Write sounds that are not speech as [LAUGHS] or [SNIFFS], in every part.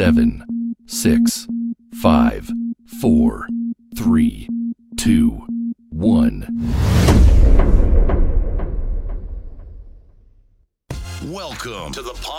seven, six, five,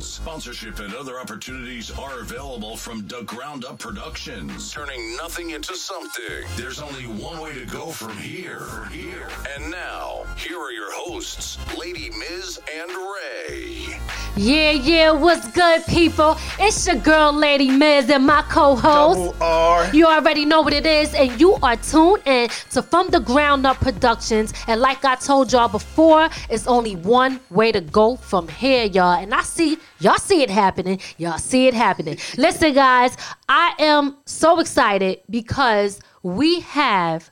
Sponsorship and other opportunities are available from the Ground Up Productions, turning nothing into something. There's only one way to go from here. From here. And now, here are your hosts, Lady Miz and Ray. Yeah, yeah, what's good, people? It's your girl, Lady Miz, and my co-host. Double R. You already know what it is, and you are tuned in to From the Ground Up Productions. And like I told y'all before, it's only one way to go from here, y'all. And I see y'all see it happening. Y'all see it happening. Listen, guys, I am so excited because we have.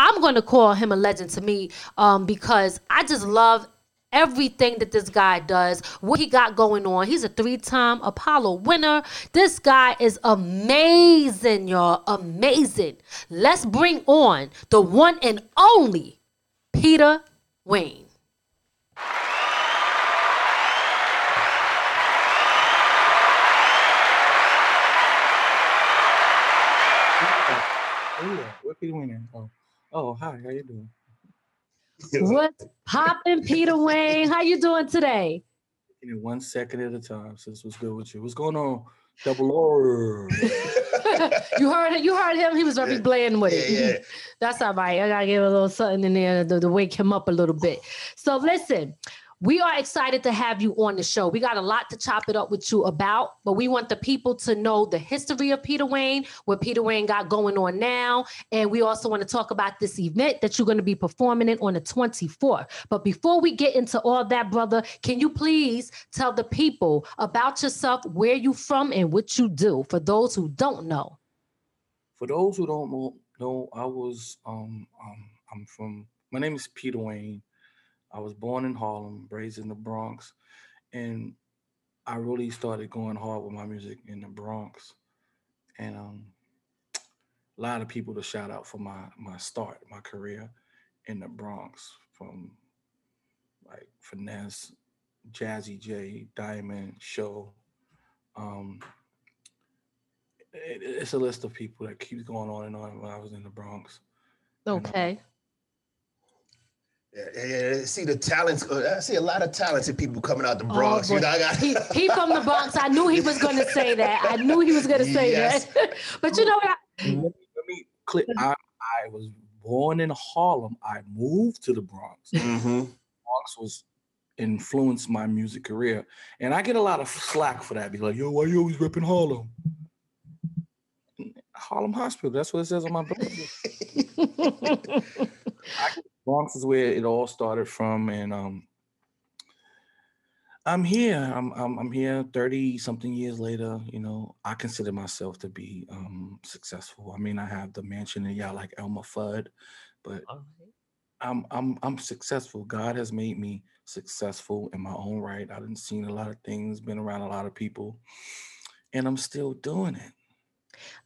I'm going to call him a legend to me um, because I just love everything that this guy does, what he got going on. He's a three time Apollo winner. This guy is amazing, y'all. Amazing. Let's bring on the one and only Peter Wayne. Oh, yeah. What Peter Wayne? Oh, oh, hi. How you doing? [LAUGHS] What's poppin', Peter Wayne? How you doing today? One second at a time. Since what's good with you? What's going on? Double R. [LAUGHS] you heard it. You heard him. He was Yeah. bland with it. Yeah, yeah. [LAUGHS] That's all right. I gotta give a little something in there to, to wake him up a little bit. So listen, we are excited to have you on the show. We got a lot to chop it up with you about, but we want the people to know the history of Peter Wayne, what Peter Wayne got going on now, and we also want to talk about this event that you're going to be performing in on the 24th. But before we get into all that, brother, can you please tell the people about yourself, where you from, and what you do for those who don't know? For those who don't know, I was um um I'm from. My name is Peter Wayne. I was born in Harlem, raised in the Bronx, and I really started going hard with my music in the Bronx, and um a lot of people to shout out for my my start, my career in the Bronx, from like Finesse, Jazzy J, Diamond, Show. Um, it- it's a list of people that keeps going on and on when I was in the Bronx. Okay. Yeah, yeah, yeah. See the talents. uh, I see a lot of talented people coming out the Oh, Bronx. boy. you know, I got. he, he from the Bronx. I knew he was going to say that. I knew he was going to say Yes. that. [LAUGHS] but you know what? I- Let me, let me click. I, I was born in Harlem. I moved to the Bronx. hmm Bronx was influenced my music career, and I get a lot of slack for that. Be like, yo, why you always repping Harlem? Harlem Hospital. That's what it says on my [LAUGHS] birthday. Bronx is where it all started from, and um, I'm here. I'm I'm I'm here. Thirty something years later, you know, I consider myself to be um successful. I mean, I have the mansion and y'all like Elmer Fudd, but I'm I'm I'm successful. God has made me successful in my own right. I didn't seen a lot of things, been around a lot of people, and I'm still doing it.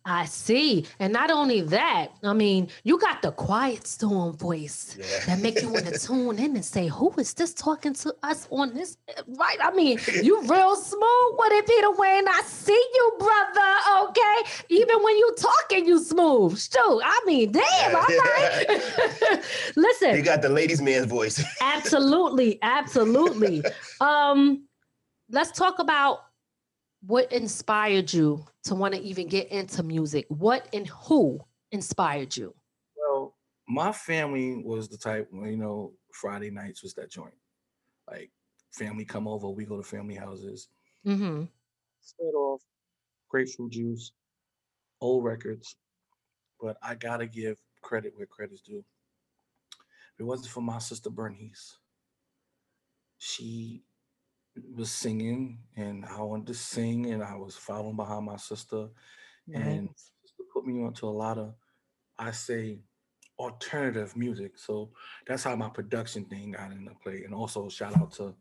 I see. And not only that, I mean, you got the quiet storm voice Yeah. that make you want to [LAUGHS] tune in and say, who is this talking to us on this? Right. I mean, you real smooth with it, Peter Wayne. I see you, brother. Okay. Even when you talking, you smooth. Shoot. I mean, damn, all right. [LAUGHS] Listen. You got the ladies' man's voice. [LAUGHS] absolutely absolutely um let's talk about what inspired you to want to even get into music what and who inspired you Well, my family was the type, where, you know, Friday nights was that joint. Like family come over, we go to family houses. mm-hmm. Off, grapefruit juice, old records. But I gotta give credit where credit's due. If it wasn't for my sister Bernice, she was singing, and I wanted to sing, and I was following behind my sister, and sister put me onto a lot of, I say, alternative music. So that's how my production thing got into play. And also shout out to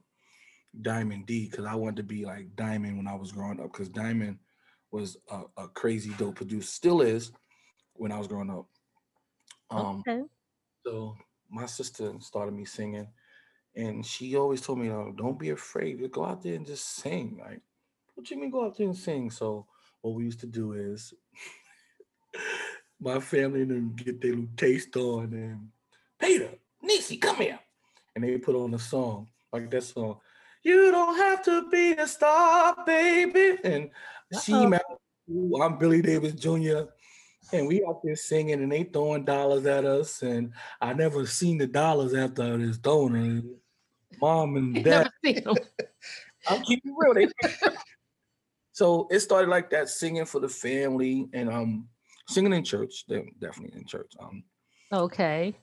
Diamond D because I wanted to be like Diamond when I was growing up because Diamond was a, a crazy dope producer, still is when I was growing up. Um, okay. so my sister started me singing, and she always told me, "Oh, don't be afraid. Just go out there and just sing." Like, what you mean go out there and sing? So what we used to do is [LAUGHS] my family and them get their little taste on and Peter, Nisi, come here. And they put on a song, like that song. You don't have to be a star, baby. And she Uh-oh. mad, "Ooh, I'm Billy Davis Jr. And we out there singing and they throwing dollars at us. And I never seen the dollars after this throwing it. Mom and [LAUGHS] dad never seen 'em. [LAUGHS] I'm keeping real. [LAUGHS] So it started like that, singing for the family and um singing in church. de- Definitely in church. Um, Okay.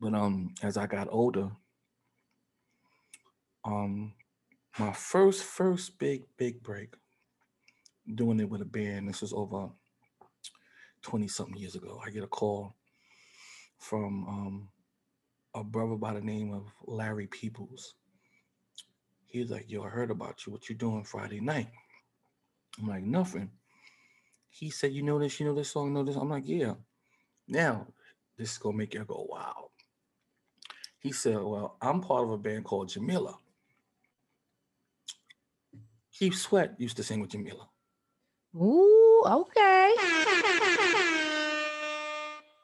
but um as I got older, um my first first big big break doing it with a band. This was over 20 something years ago. I get a call from um a brother by the name of Larry Peoples. He was like, Yo, I heard about you. What you doing Friday night? I'm like, nothing. He said, You know this, you know this song, you know this. I'm like, Yeah. Now, this is gonna make you go, wow. He said, Well, I'm part of a band called Jamila. Keith Sweat used to sing with Jamila. Ooh, okay. [LAUGHS]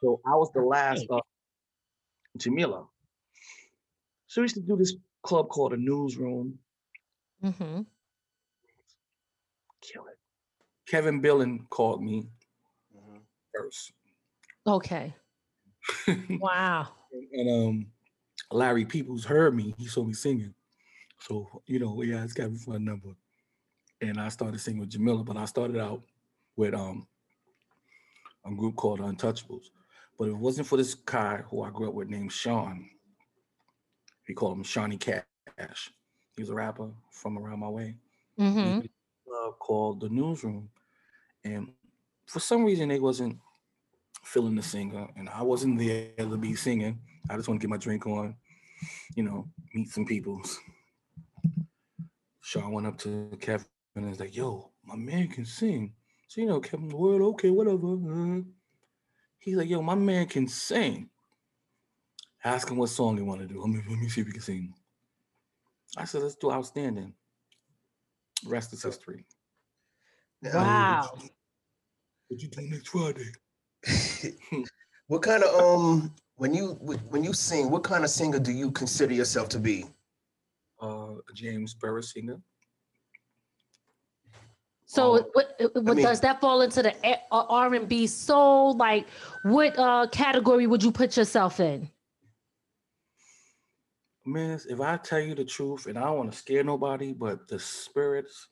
So I was the last of Jamila. So we used to do this club called a newsroom. Mm-hmm. Kill it. Kevin Billen called me Mhm. first. Okay. [LAUGHS] Wow. and um Larry Peoples heard me. He saw me singing. So, you know, yeah, it's got me for a number. And I started singing with Jamila, but I started out with um a group called Untouchables. But if it wasn't for this guy who I grew up with named Sean, we call him Shawnee Cash. He was a rapper from around my way. Mm-hmm. club called the Newsroom, and for some reason they wasn't feeling the singer, and I wasn't there to be singing. I just want to get my drink on, you know, meet some peoples. Sean went up to Kevin and was like, "Yo, my man can sing." So you know, Kevin, word, okay, whatever. Uh." He's like, "Yo, my man can sing." Ask him what song he want to do. Let me let me see if he can sing. I said, "Let's do outstanding." Rest is history. Now, Wow. What you do next Friday? [LAUGHS] what kind of um when you when you sing, what kind of singer do you consider yourself to be? Uh, James Burris singer. So, Um, what, uh, what mean- does that fall into the uh, R and B soul? Like, what uh category would you put yourself in? Miss, if I tell you the truth, and I don't want to scare nobody, but the spirits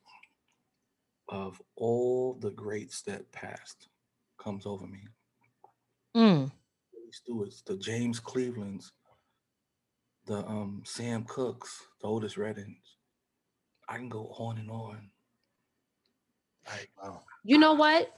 of all the greats that passed comes over me. Mm. Stewart's, the James Clevelands, the um Sam Cookes, the Otis Reddings. I can go on and on. Wow. You know what?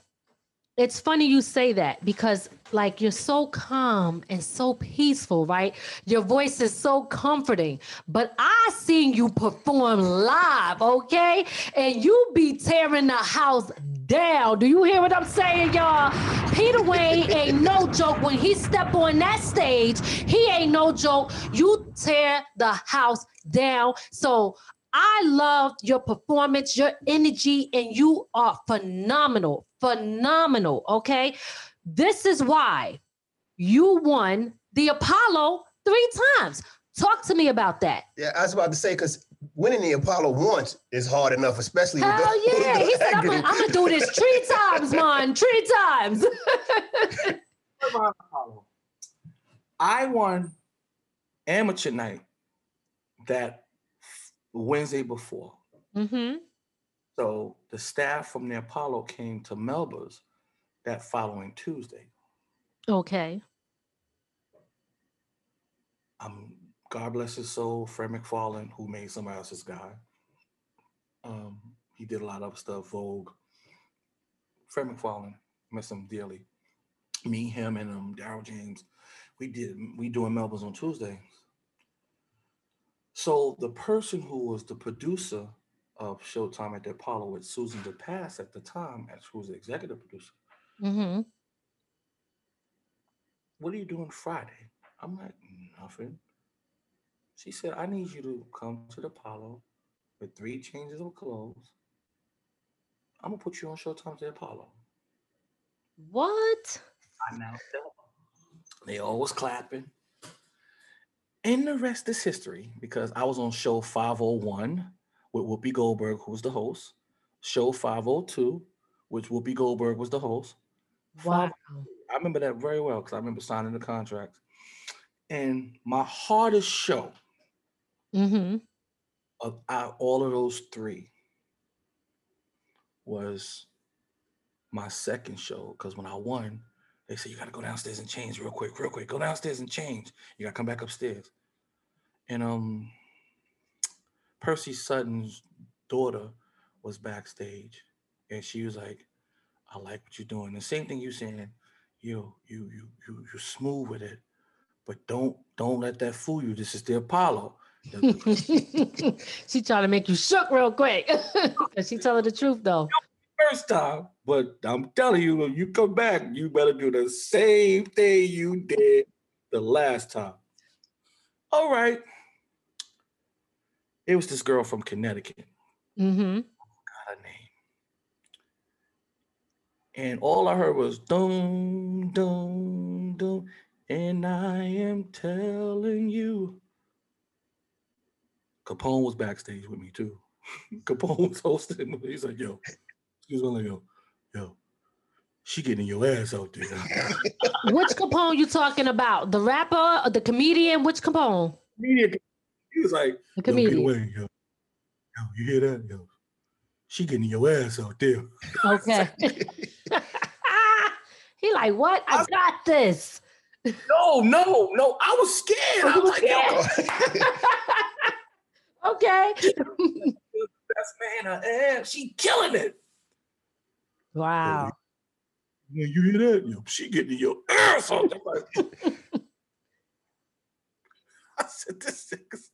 It's funny you say that because, like, you're so calm and so peaceful, right? Your voice is so comforting. But I seen you perform live, okay? And you be tearing the house down. Do you hear what I'm saying, y'all? Peter Wayne [LAUGHS] ain't no joke. When he step on that stage, he ain't no joke. You tear the house down. So I loved your performance, your energy, and you are phenomenal. Phenomenal. Okay. This is why you won the Apollo three times. Talk to me about that. Yeah, I was about to say because winning the Apollo once is hard enough, especially with Hell the, yeah. He said, I'm gonna, I'm gonna do this three [LAUGHS] times, man. Three times. I won amateur night that Wednesday before. mm-hmm. So the staff from the Apollo came to Melba's that following Tuesday. Okay. Um, God bless his soul, Fred McFarlane, who made somebody else's guy. Um, he did a lot of stuff. Vogue. Fred McFarlane, miss him dearly. Me, him, and um Daryl James. We did we doing Melba's on Tuesday. So the person who was the producer of Showtime at the Apollo with Susan de Passe at the time, as who was the executive producer, Mm-hmm. what are you doing Friday? I'm like, nothing. She said, I need you to come to the Apollo with three changes of clothes. I'm gonna put you on Showtime at the Apollo. What? I now tell them. They always clapping. And the rest is history because I was on show 501 with Whoopi Goldberg, who was the host. Show 502, which Whoopi Goldberg was the host. Wow. I remember that very well because I remember signing the contract. And my hardest show Mm-hmm. of out all of those three was my second show because when I won, they said you got to go downstairs and change real quick, real quick. Go downstairs and change. You got to come back upstairs. And um, Percy Sutton's daughter was backstage, and she was like, "I like what you're doing." The same thing you saying, you you you you you're smooth with it, but don't don't let that fool you. This is the Apollo. [LAUGHS] She trying to make you shook real quick. [LAUGHS] She telling the truth though. First time, but I'm telling you, when you come back, you better do the same thing you did the last time. All right. It was this girl from Connecticut, Mm-hmm. Got her name. And all I heard was dum dum dum. And I am telling you. Capone was backstage with me too. [LAUGHS] Capone was hosting. He's like, yo, excuse me, like, yo, yo, she getting your ass out there. [LAUGHS] Which Capone you talking about? The rapper or the comedian? Which Capone? Comedian, he was like, The yo, get comedian. away, yo. Yo, you hear that? Yo, she getting your ass out there. Okay. [LAUGHS] [LAUGHS] he like, what? I got this. No, no, no. I was scared. I was was like, yo, Okay. best man I ass. She killing it. Wow. Yeah, you hear that? Yo, she getting your ass. Like- [LAUGHS] I said, this nigga's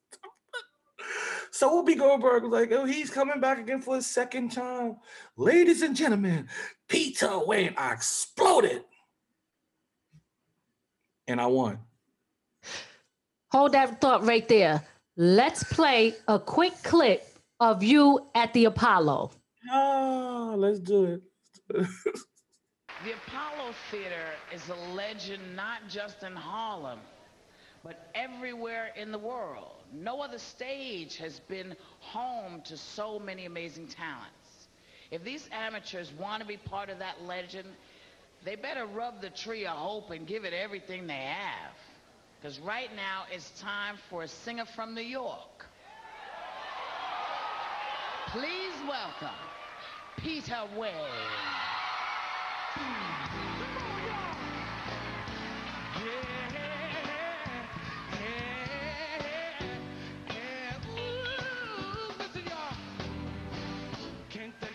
[LAUGHS] so Whoopi Goldberg was like, oh, he's coming back again for his second time. Ladies and gentlemen, Peter Wayne. I exploded. And I won. Hold that thought right there. Let's play a quick clip of you at the Apollo. Ah, let's do it. The Apollo Theater is a legend not just in Harlem, but everywhere in the world. No other stage has been home to so many amazing talents. If these amateurs want to be part of that legend, they better rub the tree of hope and give it everything they have. Because right now it's time for a singer from New York. Please welcome Think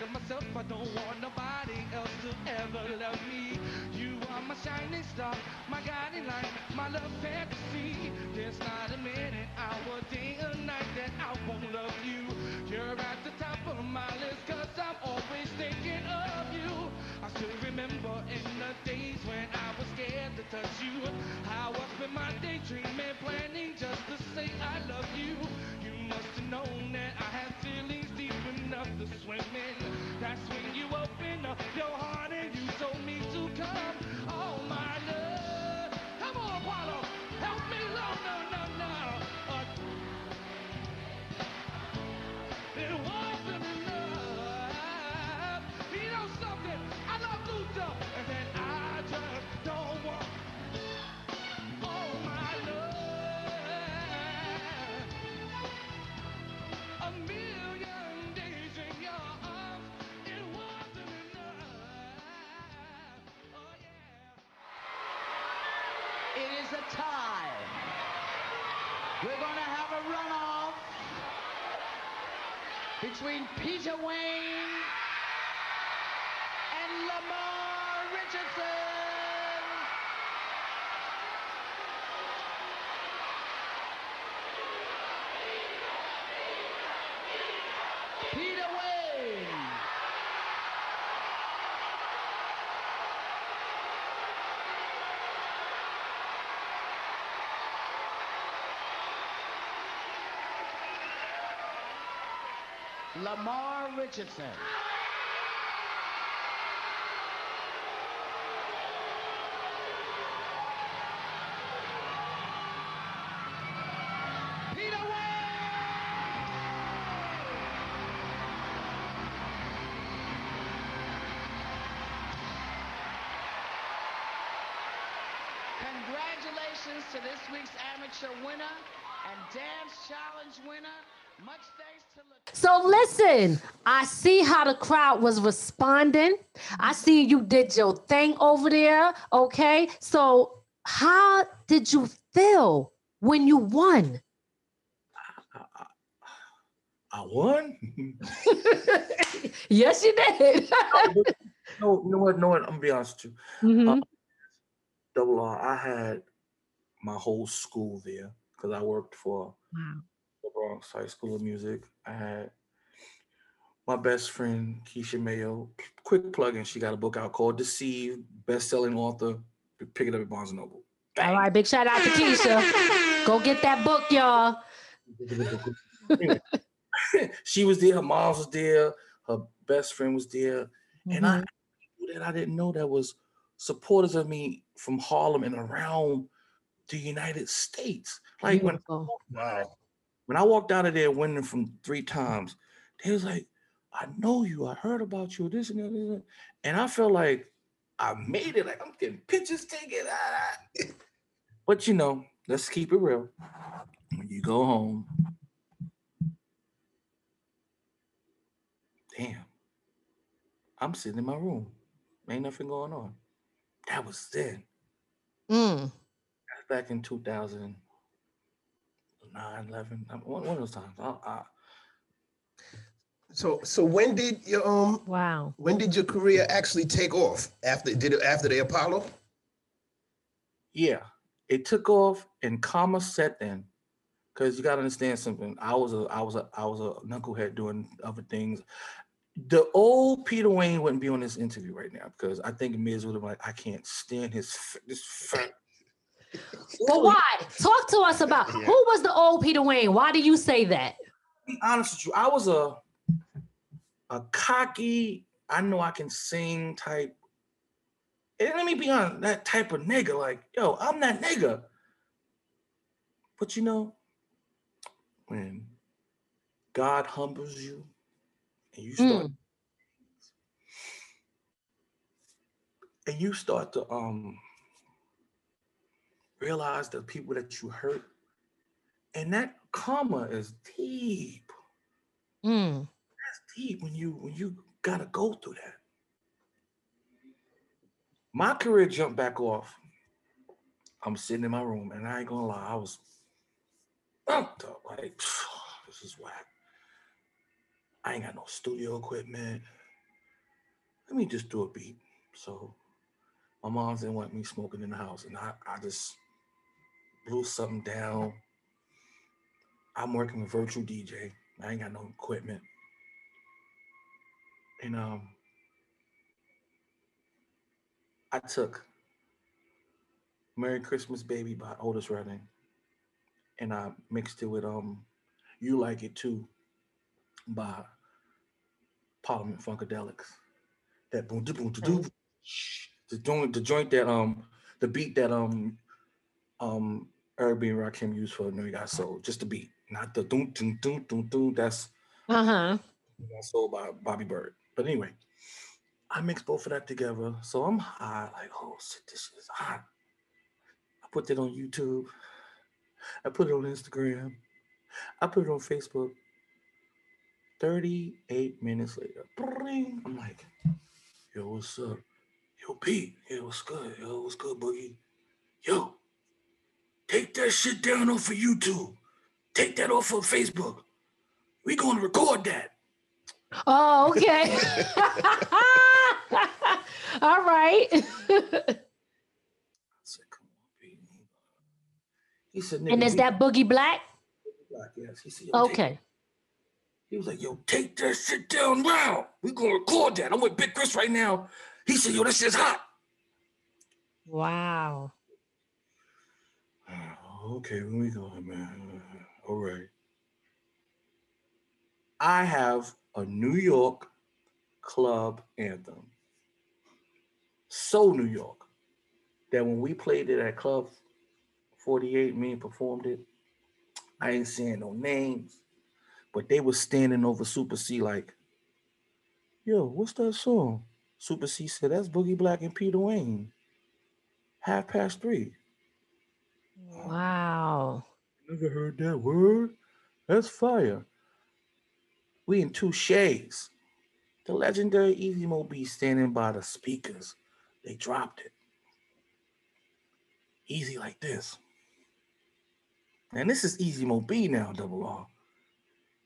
of myself, I don't want nobody else to ever love me. You are my shining star, my guiding light, my love fantasy. There's not a minute, hour, day, or night that I won't love you. Thinking of you. I still remember in the days when I was scared to touch you. I spent my day dreaming, planning just to say I love you. You must have known that I had feelings deep enough to swim in. That's when you opened up your heart and you told me between Peter Wayne and Lamar Richardson. Lamar Richardson. Congratulations to this week's amateur winner and dance challenge winner. Much thanks So listen, I see how the crowd was responding. I see you did your thing over there. Okay. So how did you feel when you won? I won. [LAUGHS] yes, you did. [LAUGHS] no, you know what? No, what? I'm gonna be honest with you. Mhm. Double R. I had my whole school there because I worked for Wow. the Bronx High School of Music. I had my best friend Keisha Mayo. Quick plug in. She got a book out called Deceived, best-selling author. Pick it up at Barnes and Noble. All right, big shout out to Keisha. Go get that book, y'all. Anyway, [LAUGHS] she was there. Her mom was there. Her best friend was there, and I Mhm. people that I didn't know that was supporters of me from Harlem and around the United States. Like when Beautiful. Wow. when I walked out of there winning from three times, they was like, I know you, I heard about you, this and that, and that." And I felt like I made it, like I'm getting pictures taken. ah, ah. But you know, let's keep it real. When you go home, damn, I'm sitting in my room. Ain't nothing going on. That was then. Mm. That's back in 2009, 11, um, one, one of those times. I, I, So so when did your um Wow. when did your career actually take off? After did it after the Apollo? yeah, it took off and karma set in. Cause you gotta understand something. I was a I was a I was a knucklehead doing other things. The old Peter Wayne wouldn't be on this interview right now because I think Miz would have been like, I can't stand his f- this fat. Well, why? Talk to us about Yeah. who was the old Peter Wayne? Why do you say that? be honest with you, I was a a cocky, I know I can sing type. And let me be honest, that type of nigga, like, yo, I'm that nigga. But you know, when God humbles you and you start Mm. and you start to um realize the people that you hurt, and that karma is deep. Mm. Deep when you when you gotta go through that. My career jumped back off. I'm sitting in my room, and I ain't gonna lie, I was up. Like [SIGHS] this is whack. I ain't got no studio equipment. Let me just do a beat. So my mom didn't want me smoking in the house, and I, I just blew something down. I'm working with virtual DJ. I ain't got no equipment. And um I took Merry Christmas Baby by Otis Redding and I mixed it with um You Like It Too by Parliament Funkadelics. That boom da boom da doo the joint the joint that um the beat that um um Eric B and Rakim used for No You Got Soul. Just the beat. Not the doom doom doom doom doom. That's Uh-huh. that's sold by Bobby Byrd. But anyway, I mixed both of that together. So I'm high, like, oh shit, this is hot. I put that on YouTube. I put it on Instagram. I put it on Facebook. 38 minutes later, I'm like, yo, what's up? Yo, Pete, yo, what's good? Yo, what's good, Boogie? Yo, take that shit down off of YouTube. Take that off of Facebook. We gonna record that. Oh, okay. [LAUGHS] [LAUGHS] All right. I said, come on, B. He said, nigga, and is that Boogie Black? Black, yes. He said, yo, take- Okay. He was like, yo, take that shit down now. We gonna record that. I'm with Big Chris right now. He said, yo, this shit's hot. Wow. [SIGHS] Okay, here we go, man. All right. I have a New York club anthem. So New York that when we played it at Club 48, me and performed it, I ain't saying no names, but they was standing over Super C like, yo, what's that song? Super C said, that's Boogie Black and Peter Wayne. Half past three. Wow. Never heard that word. That's fire. We in two shades. The legendary Easy Mo standing by the speakers. They dropped it. Easy like this. And this is Easy Mo now, double R.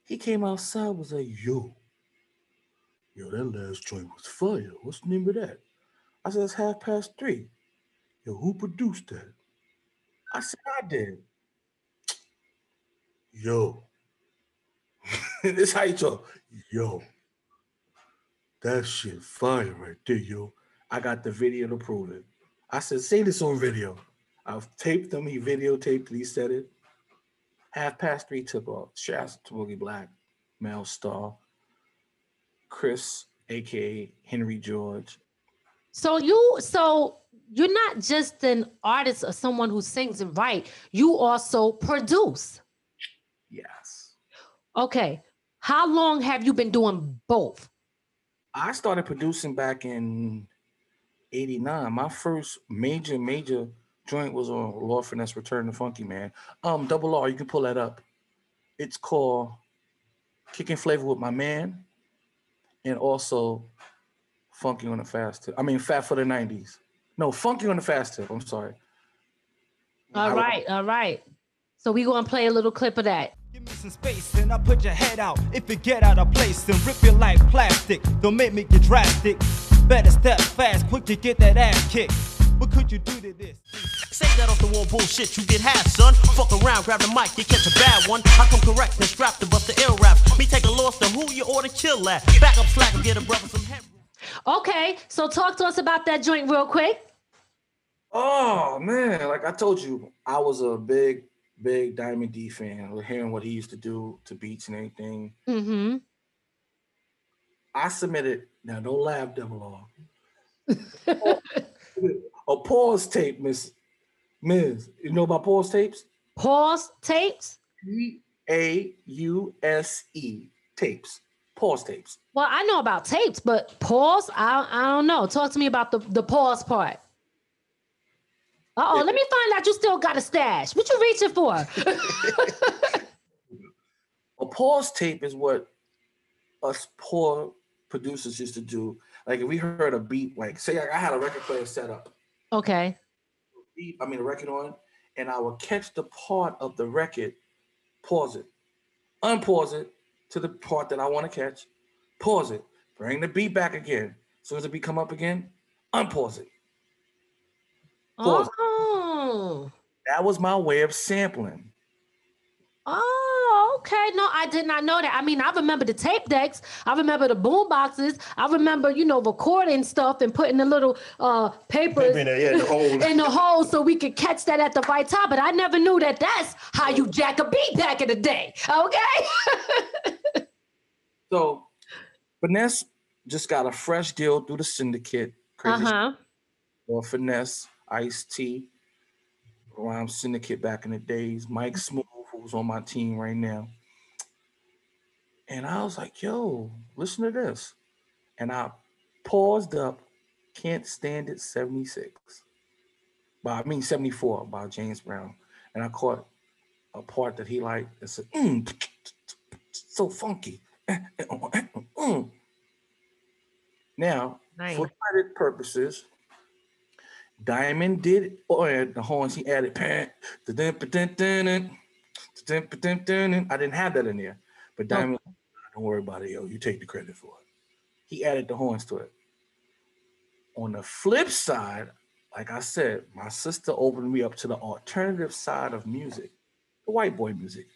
He came outside, was like, yo, yo, that last joint was fire. What's the name of that? I said, it's half past three. Yo, who produced that? I said, I did. Yo. [LAUGHS] this how you talk. Yo. That shit fire right there, yo. I got the video to prove it. I said, say this on video. I've taped him, he videotaped it, he said it. Half past three took off. Shouts to Boogie Black, Mel Star, Chris, aka Henry George. So you so you're not just an artist or someone who sings and write, you also produce. Yes. Okay. How long have you been doing both? I started producing back in 89. My first major, major joint was on Lord Finesse Return to Funky Man. Um, double R, you can pull that up. It's called Kicking Flavor with My Man and also Funky on the Fast Tip. I mean, Fat for the 90s. No, Funky on the Fast Tip. I'm sorry. All I- right, all right. So we gonna play a little clip of that. Give me some space and I'll put your head out. If you get out of place, then rip it like plastic. Don't make me get drastic. Better step fast, quick to get that ass kicked. What could you do to this? Say that off the wall bullshit, you get half, son. Fuck around, grab the mic, you catch a bad one. I come correct and strap to bust the ill rap. Me take a loss to who you ought to chill at. Back up slack and get a brother some head. Okay, so talk to us about that joint real quick. Oh man, like I told you, I was a big, big Diamond D fan. Hearing what he used to do to beats and everything. Mm-hmm. I submitted. Now don't laugh, double R. [LAUGHS] a pause tape, Miss Ms. You know about pause tapes? Pause tapes. P A U S E tapes. Pause tapes. Well, I know about tapes, but pause, I, I don't know. Talk to me about the, the pause part. Uh oh, let me find out you still got a stash. What you reaching for? [LAUGHS] A pause tape is what us poor producers used to do. Like if we heard a beat, like say I had a record player set up, okay. beat, I mean a record on, and I would catch the part of the record, pause it, unpause it to the part that I want to catch, pause it, bring the beat back again. Soon as the beat come up again, unpause it. Pause. Oh. That was my way of sampling. Oh, okay. No, I did not know that. I mean, I remember the tape decks. I remember the boom boxes. I remember, you know, recording stuff and putting the little uh papers Paper in there, yeah, the hole. [LAUGHS] in the hole so we could catch that at the right time. But I never knew that that's how you jack a beat back in the day. Okay. [LAUGHS] So Finesse just got a fresh deal through the syndicate. uh-huh. or Finesse, Ice T, Rhyme Syndicate back in the days, Mike Smooth, who's on my team right now. And I was like, yo, listen to this. And I paused up, Can't Stand It 76. By I mean 74 by James Brown. And I caught a part that he liked and said, mm, [SNIFFS] so funky. [LAUGHS] Mm. Now, Nice. for credit purposes, Diamond did it. or the horns. He added. I didn't have that in there, but Diamond, don't worry about it, yo. You take the credit for it. He added the horns to it. On the flip side, like I said, my sister opened me up to the alternative side of music, the white boy music.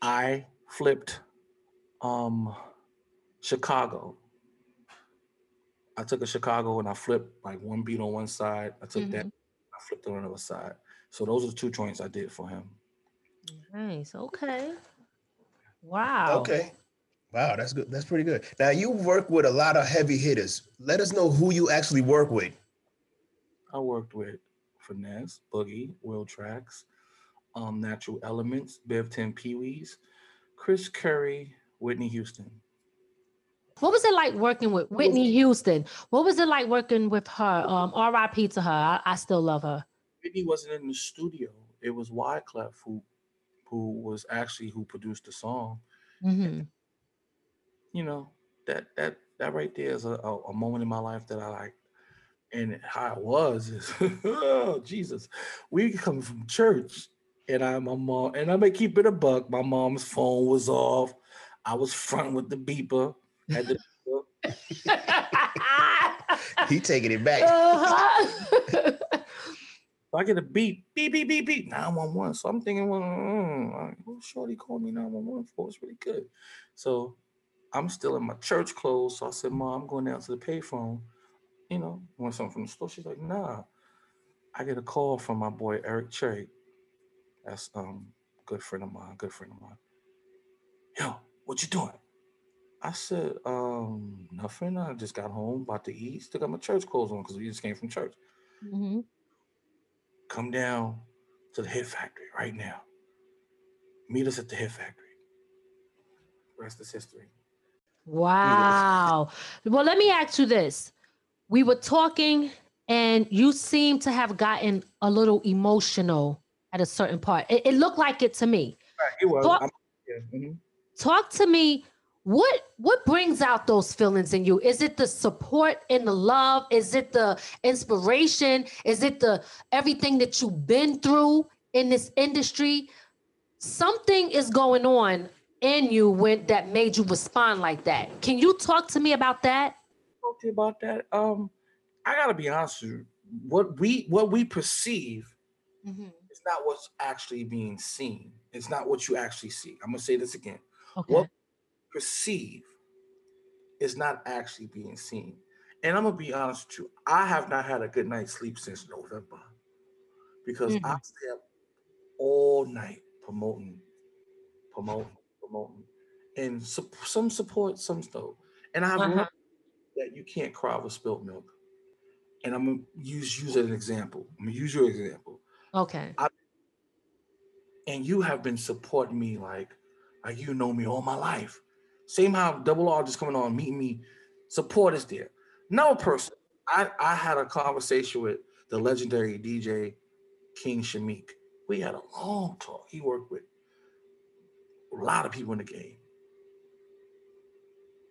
I flipped um Chicago. I took a Chicago and I flipped like one beat on one side. I took that, I flipped on another side. So those are the two joints I did for him. Nice. Okay. Wow. Okay. Wow, that's good. That's pretty good. Now you work with a lot of heavy hitters. Let us know who you actually work with. I worked with Finesse, Boogie, Will Tracks, um, Natural Elements, Bev 10 Pee Wees, Chris Curry, Whitney Houston. What was it like working with Whitney Houston? What was it like working with her? Um, R.I.P. to her. I, I still love her. Whitney wasn't in the studio. It was Wyclef who who was actually who produced the song. hmm You know, that that that right there is a, a, a moment in my life that I like. And how it was is [LAUGHS] oh Jesus. We come from church and I my mom and I may keep it a buck. My mom's phone was off. I was front with the beeper. Had the [LAUGHS] He taking it back. Uh-huh. So [LAUGHS] I get a beep, beep, beep, beep, beep, 911. So I'm thinking, well, mm, like, Shorty called me 911 for? It's really good. So I'm still in my church clothes. So I said, Mom, I'm going down to the payphone. You know, want something from the store? She's like, nah. I get a call from my boy Eric Cherry. That's um a good friend of mine, good friend of mine. Yo, what you doing? I said, um, nothing. I just got home, about to eat, still got my church clothes on because we just came from church. hmm come down to the Hit Factory right now. Meet us at the Hit Factory. Rest is history. Wow. Well, let me ask you this. We were talking, and you seem to have gotten a little emotional at a certain part. It, it looked like it to me. Right, it was. Talk- yeah, mhm. Talk to me. What what brings out those feelings in you? Is it the support and the love? Is it the inspiration? Is it the everything that you've been through in this industry? Something is going on in you when that made you respond like that. Can you talk to me about that? Talk to you about that. Um, I gotta be honest with you. What we what we perceive is not what's actually being seen. It's not what you actually see. I'm gonna say this again. Okay. What perceive is not actually being seen. And I'm gonna be honest with you. I have not had a good night's sleep since November because I stay up all night promoting, promoting, promoting, and sup- some support, some stuff. And I've Uh-huh. that you can't cry with spilt milk. And I'm gonna use use an example. I'm gonna use your example. Okay. and you have been supporting me like like you know me all my life. Same how Double R just coming on, meeting me, support is there. Another person, I I had a conversation with the legendary DJ King Shamik. We had a long talk. He worked with a lot of people in the game.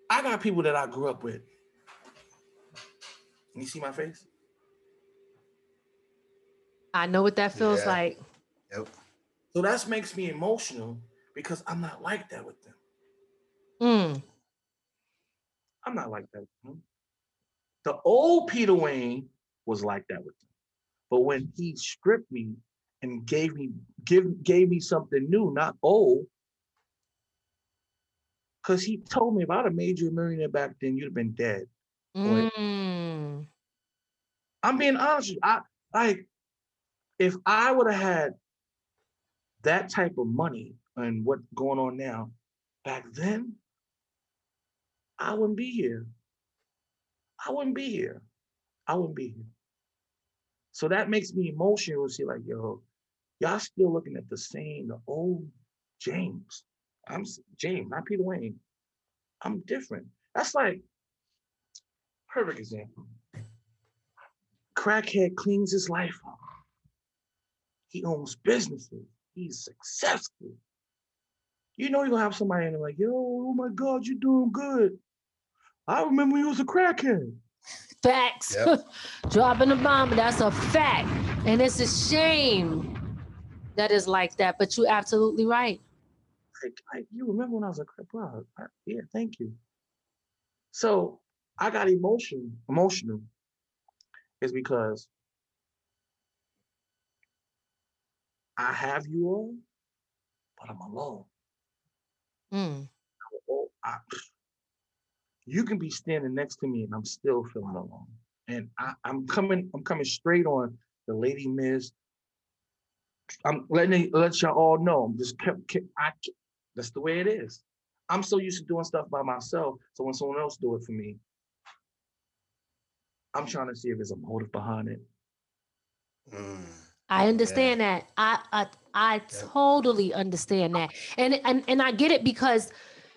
I got people that I grew up with. You see my face? I know what that feels Yeah. like. Yep. So that makes me emotional because I'm not like that with them. Mm. I'm not like that. The old Peter Wayne was like that with them. But when he stripped me and gave me give gave me something new, not old, because he told me if I'd have made you a millionaire back then, you'd have been dead. Mm. I'm being honest. with you. I like if I would have had that type of money and what's going on now back then, I wouldn't be here. I wouldn't be here. I wouldn't be here. So that makes me emotional see like, yo, y'all still looking at the same, the old James. I'm James, not Peter Wayne. I'm different. That's like perfect example crackhead cleans his life up. He owns businesses. He's successful. You know you're gonna have somebody in there like, yo, oh my God, you're doing good. I remember when you was a crackhead. Facts. [LAUGHS] Dropping a bomb. That's a fact. And it's a shame that is like that. But you're absolutely right. Like, like you remember when I was a crack? Wow, yeah, thank you. So I got emotional, emotional, is because I have you all, but I'm alone. Mm. Oh, I, you can be standing next to me and I'm still feeling alone. And I, I'm coming, I'm coming straight on the Lady Miz. I'm letting it- let y'all all know. I'm just kept, kept I that's the way it is. I'm so used to doing stuff by myself. So when someone else do it for me, I'm trying to see if there's a motive behind it. Mm. I understand that. I I I totally understand that. And and and I get it because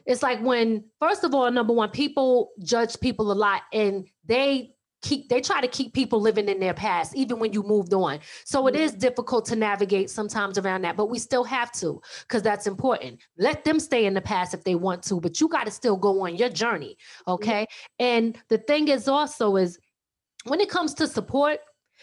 it's like when first of all, number one, people judge people a lot and they keep they try to keep people living in their past even when you moved on. So it is mm-hmm. difficult to navigate sometimes around that, but we still have to because that's important. Let them stay in the past if they want to, but you got to still go on your journey, mm-hmm. okay? And the thing is also is when it comes to support,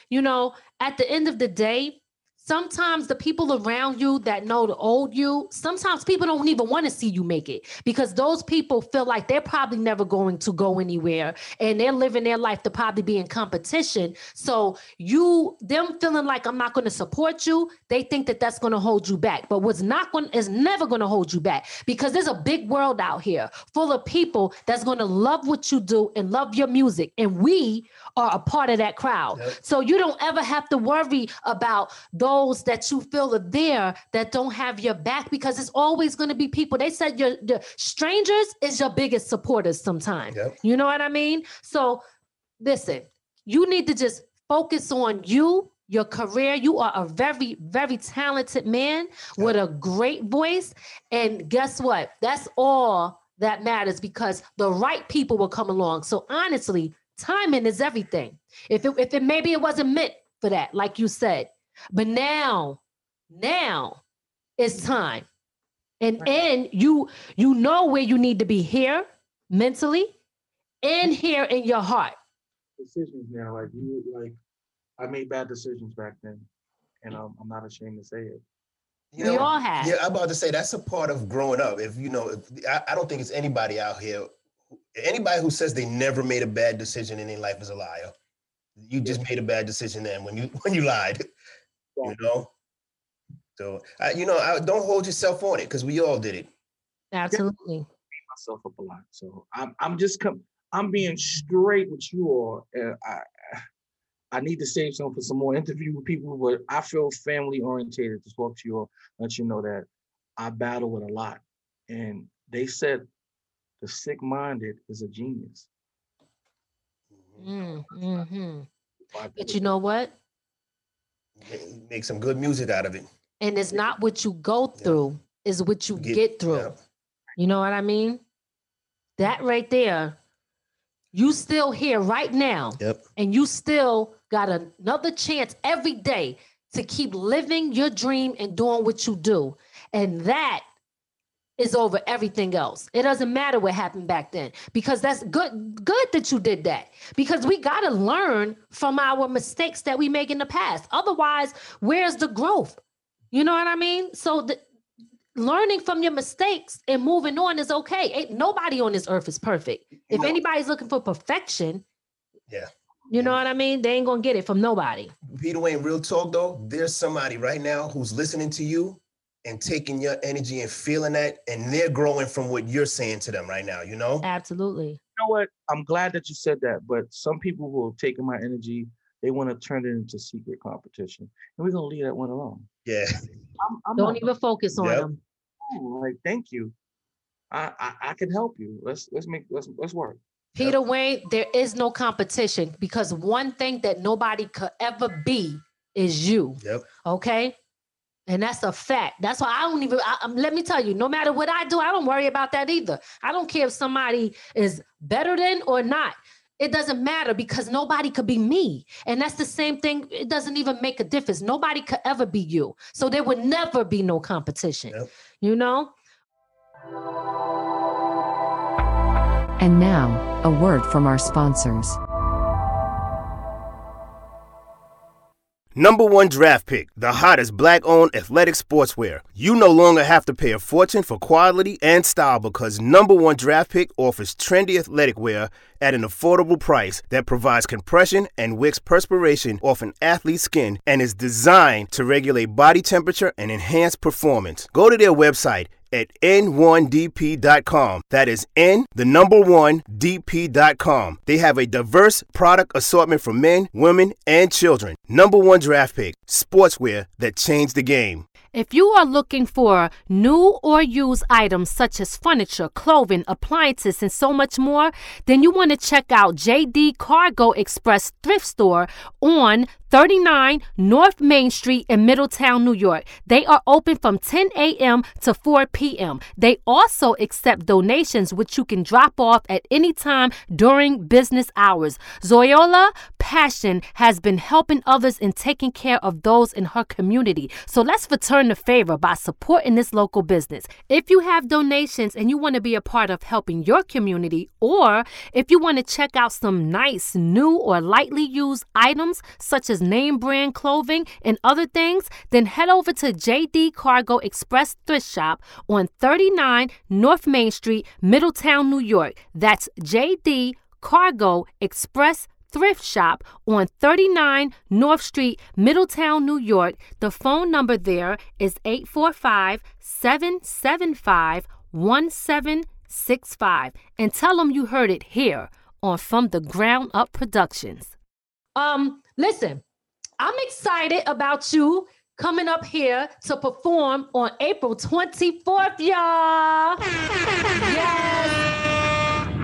you know, at the end of the day, sometimes the people around you that know the old you, sometimes people don't even want to see you make it because those people feel like they're probably never going to go anywhere and they're living their life to probably be in competition. So you, them feeling like I'm not going to support you, they think that that's going to hold you back. But what's not going is never going to hold you back because there's a big world out here full of people that's going to love what you do and love your music, and we are a part of that crowd. So you don't ever have to worry about those that you feel are there that don't have your back because it's always going to be people. They said your the strangers is your biggest supporters sometimes. You know what I mean? So listen, you need to just focus on you, your career. You are a very, very talented man with a great voice. And guess what? That's all that matters because the right people will come along. So honestly, timing is everything. If it if it maybe it wasn't meant for that, like you said. But now, now it's time. And and you you know where you need to be here mentally and here in your heart. Decisions now, like you, like I made bad decisions back then, and um, I'm not ashamed to say it. You We all have. Yeah, I'm about to say that's a part of growing up. If you know, if, I, I don't think it's anybody out here, anybody who says they never made a bad decision in their life is a liar. You just made a bad decision then when you [LAUGHS] when you lied. You know. So I, you know, I, don't hold yourself on it because we all did it. Absolutely. myself up a lot. So I'm I'm just com- I'm being straight with you all. And I I need to save some for some more interview with people, but I feel family orientated to talk to you all, let you know that I battle with a lot. And they said the sick minded is a genius. Mm, mhm. But you know what? Make- Make some good music out of it. And it's not what you go through, is what you Get- get, through. yeah. You know what I mean? That right there, you still here right now. Yep. And you still got another chance every day to keep living your dream and doing what you do. And that is over everything else. It doesn't matter what happened back then because that's good good that you did that. Because we got to learn from our mistakes that we make in the past. Otherwise, where's the growth? You know what I mean? So the, learning from your mistakes and moving on is okay. Ain't nobody on this earth is perfect. If anybody's looking for perfection, Yeah. you know what I mean? They ain't going to get it from nobody. Peter Wayne, real talk though, there's somebody right now who's listening to you and taking your energy and feeling that, and they're growing from what you're saying to them right now, you know? Absolutely. You know what? I'm glad that you said that, but some people who have taken my energy, they want to turn it into secret competition. And we're gonna leave that one alone. Yeah. I'm, I'm Don't not- even focus on Yep. them. like thank you. I, I I can help you. Let's let's make let's let's work. Peter Wayne, there is no competition because one thing that nobody could ever be is you. Yep. Okay. And that's a fact. That's why I don't even, I, um, let me tell you, no matter what I do, I don't worry about that either. I don't care if somebody is better than or not. It doesn't matter because nobody could be me. And that's the same thing. It doesn't even make a difference. Nobody could ever be you. So there would never be no competition. You know? And now, a word from our sponsors. Number one draft pick, the hottest black owned athletic sportswear. You no longer have to pay a fortune for quality and style because number one draft pick offers trendy athletic wear at an affordable price that provides compression and wicks perspiration off an athlete's skin and is designed to regulate body temperature and enhance performance. Go to their website at n1dp.com. That is N, the number one, dp.com. They have a diverse product assortment for men, women, and children. Number one draft pick, sportswear that changed the game. If you are looking for new or used items such as furniture, clothing, appliances, and so much more, then you want to check out JD Cargo Express Thrift Store on 39 North Main Street in Middletown, New York. They are open from 10 a.m. to 4 p.m. They also accept donations, which you can drop off at any time during business hours. Zoyola Passion has been helping others and taking care of those in her community. So let's return the favor by supporting this local business. If you have donations and you want to be a part of helping your community, or if you want to check out some nice, new, or lightly used items such as name brand clothing and other things, then head over to JD Cargo Express Thrift Shop on 39 North Main Street, Middletown, New York. That's JD Cargo Express Thrift Shop on 39 North Street, Middletown, New York. The phone number there is 845 775 1765. And tell them you heard it here on From the Ground Up Productions. Um, listen, I'm excited about you coming up here to perform on April 24th, y'all. Yes.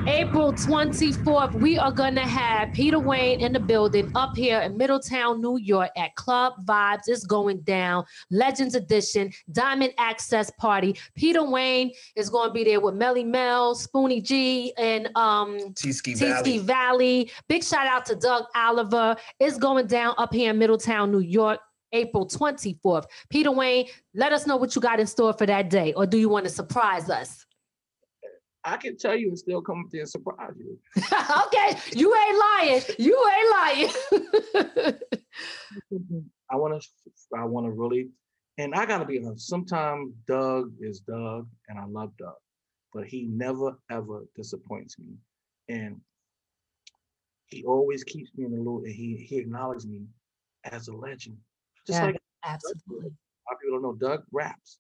April 24th, we are going to have Peter Wayne in the building up here in Middletown, New York at Club Vibes. It's going down. Legends Edition, Diamond Access Party. Peter Wayne is going to be there with Melle Mel, Spoonie G, and um, T-Ski T-Ski Valley. Big shout out to Doug Oliver. It's going down up here in Middletown, New York. April 24th. Peter Wayne, let us know what you got in store for that day, or do you want to surprise us? I can tell you and still come up there and surprise you. [LAUGHS] okay, you ain't lying. You ain't lying. [LAUGHS] I want to, I want to really, and I gotta be honest. Sometimes Doug is Doug, and I love Doug, but he never ever disappoints me, and he always keeps me in the loop, and he he acknowledges me as a legend. Just Yeah, like absolutely. a lot of people don't know, Doug raps.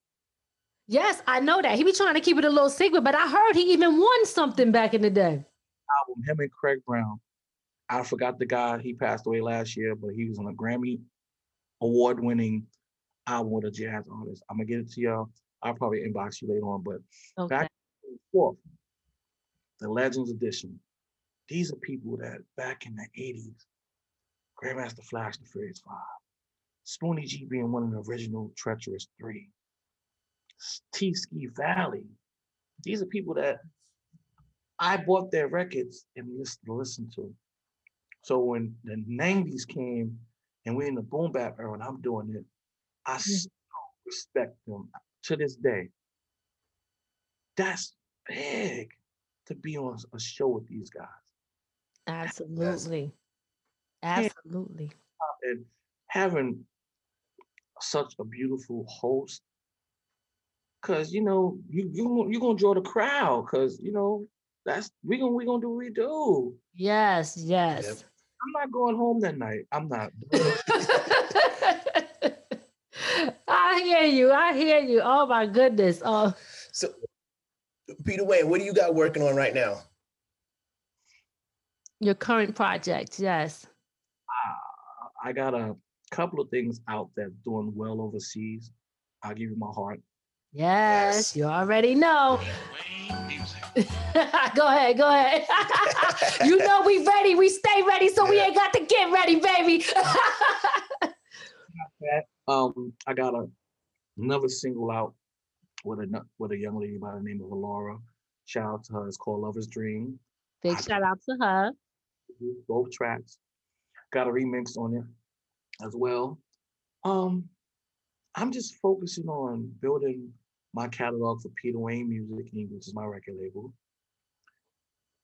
Yes, I know that. He be trying to keep it a little secret, but I heard he even won something back in the day. album, him and Craig Brown. I forgot the guy. He passed away last year, but he was on a Grammy award winning album with a jazz artist. I'm gonna get it to y'all. I'll probably inbox you later on. But back fourth, the Legends Edition. These are people that back in the 80s, Grandmaster Flash, the Furious Five, Spoonie G being one of the original Treacherous Three, T Ski Valley. These are people that I bought their records and listened to listen to. So when the 90s came and we're in the boom bap era and I'm doing it, I mm. still respect them to this day. That's big to be on a show with these guys. Absolutely. Absolutely. And having such a beautiful host, because you know, you you you're gonna draw the crowd, because you know, that's we gonna we gonna do what we do. Yes, yes. I'm not going home that night. I'm not. [LAUGHS] I hear you. I hear you. Oh my goodness. Oh, So, Peter Wayne, what do you got working on right now? your current project. Yes. Ah, I got a couple of things out that's doing well overseas. I'll give you my heart. Yes, you already know. [LAUGHS] go ahead, go ahead. [LAUGHS] you know we ready. We stay ready, so we ain't got to get ready, baby. [LAUGHS] Um, I got a another single out with a with a young lady by the name of Laura. Shout out to her. It's called Lover's Dream. Big shout out to her. Both tracks. Got a remix on it as well. Um, I'm just focusing on building my catalog for Peter Wayne Music, Inc., which is my record label.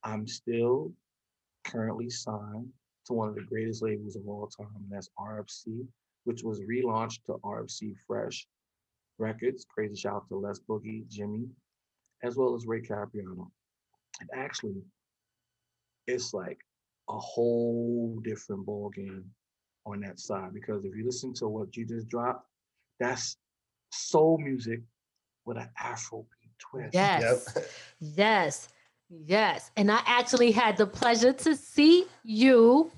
I'm still currently signed to one of the greatest labels of all time, and that's RFC, which was relaunched to RFC Fresh Records. Crazy shout out to Les Boogie, Jimmy, as well as Ray Capriano. And actually, it's like a whole different ballgame on that side because if you listen to what you just dropped, that's soul music with an Afro beat twist. Yes. Yes. Yes. And I actually had the pleasure to see you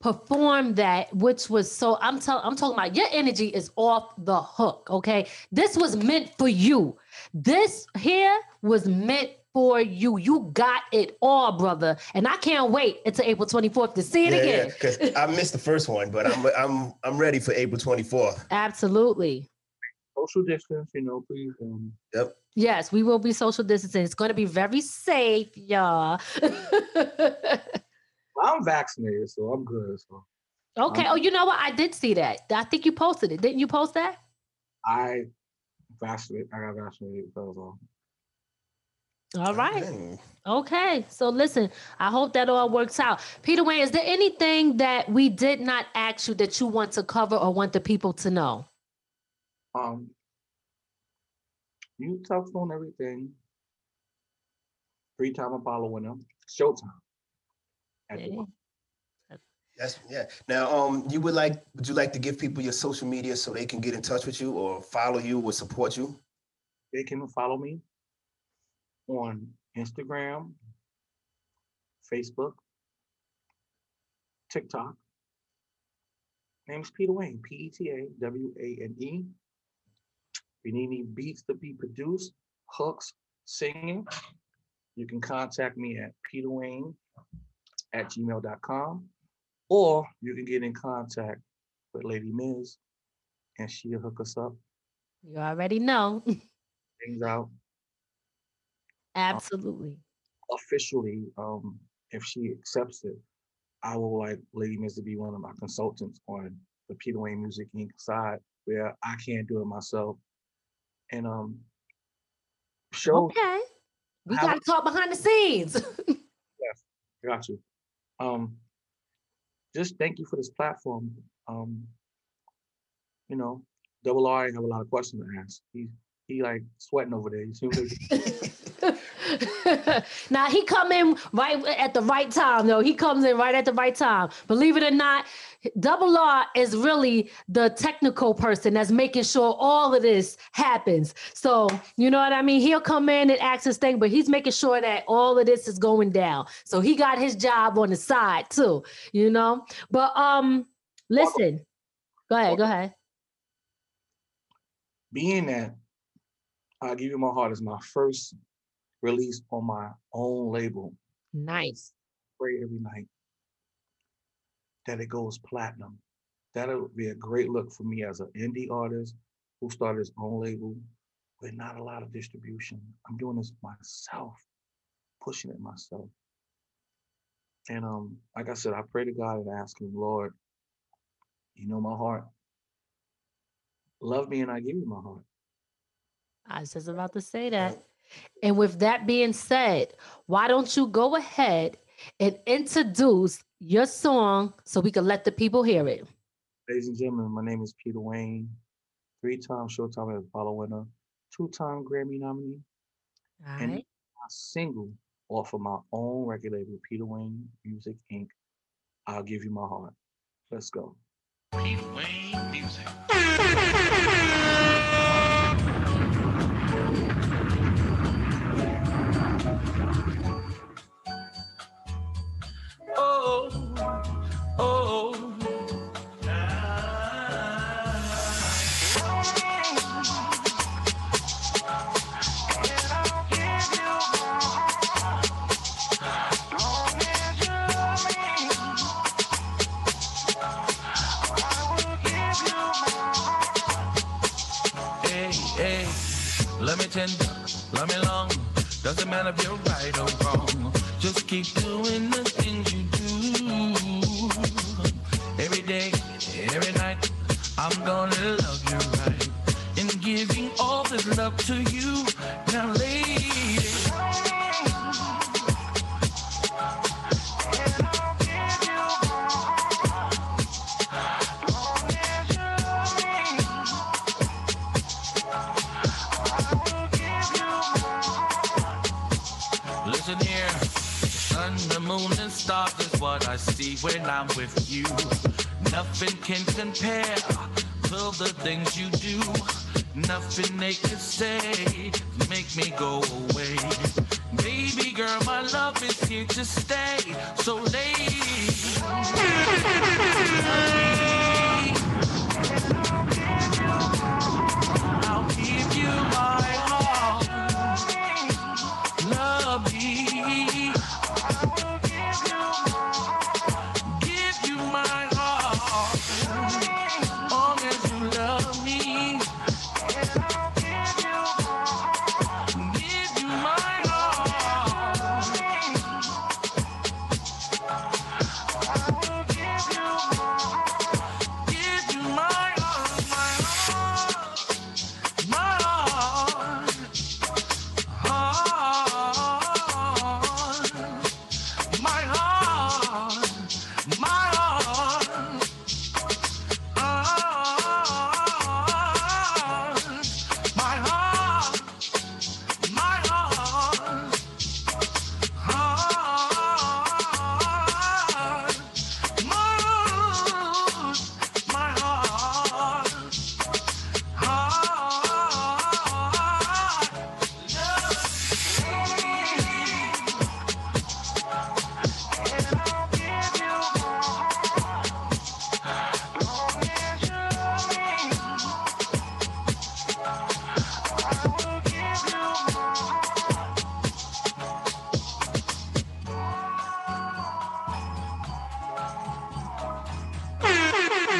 perform that, which was so I'm telling I'm talking about your energy is off the hook. Okay. This was meant for you. This here was meant for you. You got it all, brother. And I can't wait until April 24th to see it Yeah, again. because I missed the first one, but I'm I'm I'm ready for April 24th. Absolutely. Social distance, you know, please. Um, Yep. Yes, we will be social distancing. It's going to be very safe, y'all. [LAUGHS] I'm vaccinated, so I'm good. So okay. Oh, you know what? I did see that. I think you posted it. Didn't you post that? I vaccinated. I got vaccinated. That was all. All right. Okay. So listen, I hope that all works out. Peter Wayne, is there anything that we did not ask you that you want to cover or want the people to know? Um, you touched on everything. Three-time Apollo winner, Showtime. At the one. That's yeah. Now, um, you would like would you like to give people your social media so they can get in touch with you or follow you or support you? They can follow me on Instagram, Facebook, TikTok. Name's Peter Wayne, P E T A W A N E. If you need any beats to be produced, hooks, singing, you can contact me at peterwayne at gmail.com or you can get in contact with Lady Miz and she'll hook us up, You already know. [LAUGHS] things out. Absolutely. officially, um, if she accepts it, I will like Lady Miz to be one of my consultants on the Peter Wayne Music Inc. side where I can't do it myself. And um show Okay. We got to talk behind the scenes. [LAUGHS] yes, got you. Um just thank you for this platform. Um, you know, double R I have a lot of questions to ask. He he like sweating over there. [LAUGHS] Now he come in right at the right time though. He comes in right at the right time. Believe it or not, Double R is really the technical person that's making sure all of this happens. So you know what I mean? He'll come in and ask his thing, but he's making sure that all of this is going down. So he got his job on the side too, you know. But um, listen, go ahead, go ahead. being that I'll give you my heart is my first release on my own label. Nice. Pray every night that it goes platinum. That'll be a great look for me as an indie artist who started his own label with not a lot of distribution. I'm doing this myself, pushing it myself. And um, like I said, I pray to God and ask him, Lord, you know my heart. Love me and I give you my heart. I was just about to say that. And with that being said, why don't you go ahead and introduce your song so we can let the people hear it? Ladies and gentlemen, my name is Peter Wayne, three-time Showtime and Apollo winner, two-time Grammy nominee, All and right. my single off of my own record label, Peter Wayne Music Inc. I'll give you my heart. Let's go. Peter Wayne Music. [LAUGHS] tender, let me long. Doesn't matter if you're right or wrong. Just keep doing the things you do. Every day, every night, I'm gonna love you right. And giving all this love to you. When I'm with you. Nothing can compare to the things you do. Nothing they can say make me go away. Baby girl, my love is here to stay. So late.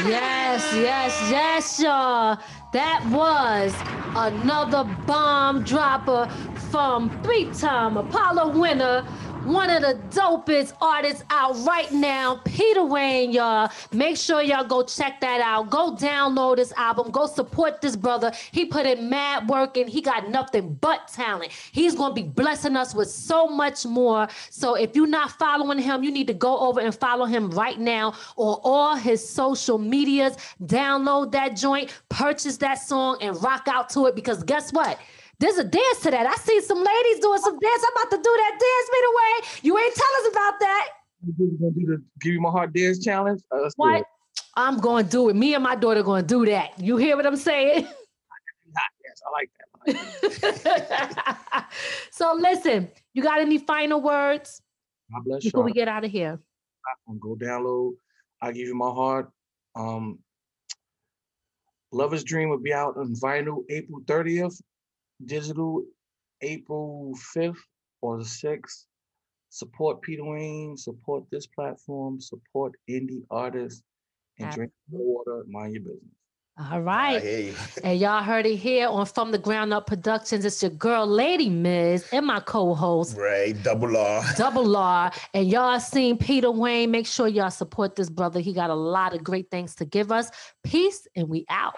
Yes, yes, yes, y'all. That was another bomb dropper from three-time Apollo winner, one of the dopest artists out right now, Peter Wayne, y'all. Make sure y'all go check that out. Go download this album. Go support this brother. He put in mad work and he got nothing but talent. He's going to be blessing us with so much more. So if you're not following him, you need to go over and follow him right now on all his social medias. Download that joint, purchase that song, and rock out to it because guess what? There's a dance to that. I see some ladies doing some dance. I'm about to do that dance, by the way. You ain't tell us about that. You gonna do the give you my heart dance challenge? Uh, What? I'm going to do it. Me and my daughter going to do that. You hear what I'm saying? Yes, [LAUGHS] I like that. [LAUGHS] so listen, you got any final words God bless before y'all. we get out of here? platform. Go download. I give you my heart. Um, Lover's Dream will be out on vinyl April 30th, digital April 5th or the 6th. Support Peter Wayne, support this platform, support indie artists, and drink water, mind your business. All right. [LAUGHS] and y'all heard it here on From the Ground Up Productions. It's your girl, Lady Miz, and my co-host, Ray double R. [LAUGHS] Double R. And y'all seen Peter Wayne. Make sure y'all support this brother. He got a lot of great things to give us. Peace, and we out.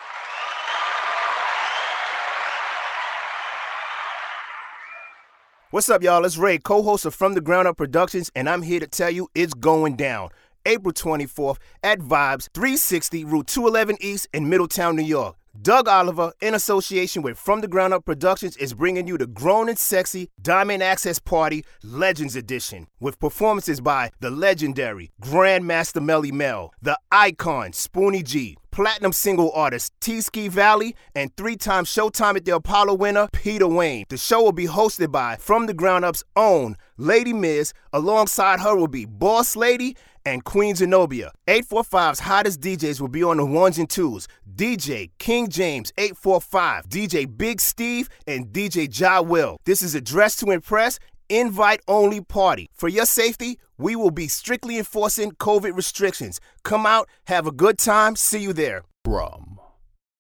What's up, y'all? It's Ray, co host of From the Ground Up Productions, and I'm here to tell you it's going down. April 24th at Vibes 360 Route 211 East in Middletown, New York. Doug Oliver, in association with From the Ground Up Productions, is bringing you the grown and sexy Diamond Access Party Legends Edition with performances by the legendary Grandmaster Melle Mel, the icon Spoonie G, platinum single artist T Ski Valley, and three time Showtime at the Apollo winner Peter Wayne. The show will be hosted by From the Ground Up's own Lady Miz. Alongside her will be Boss Lady and Queen Zenobia. 845's hottest DJs will be on the ones and twos. DJ King James 845, DJ Big Steve, and DJ Ja Will. This is a dress to impress, invite only party. For your safety, we will be strictly enforcing COVID restrictions. Come out, have a good time, see you there. From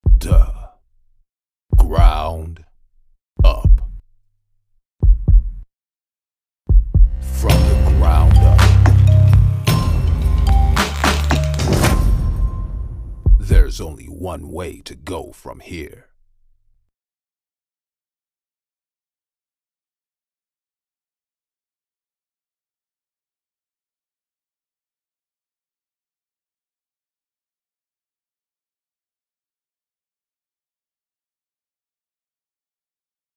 the ground up. From the ground up. There's only one way to go from here.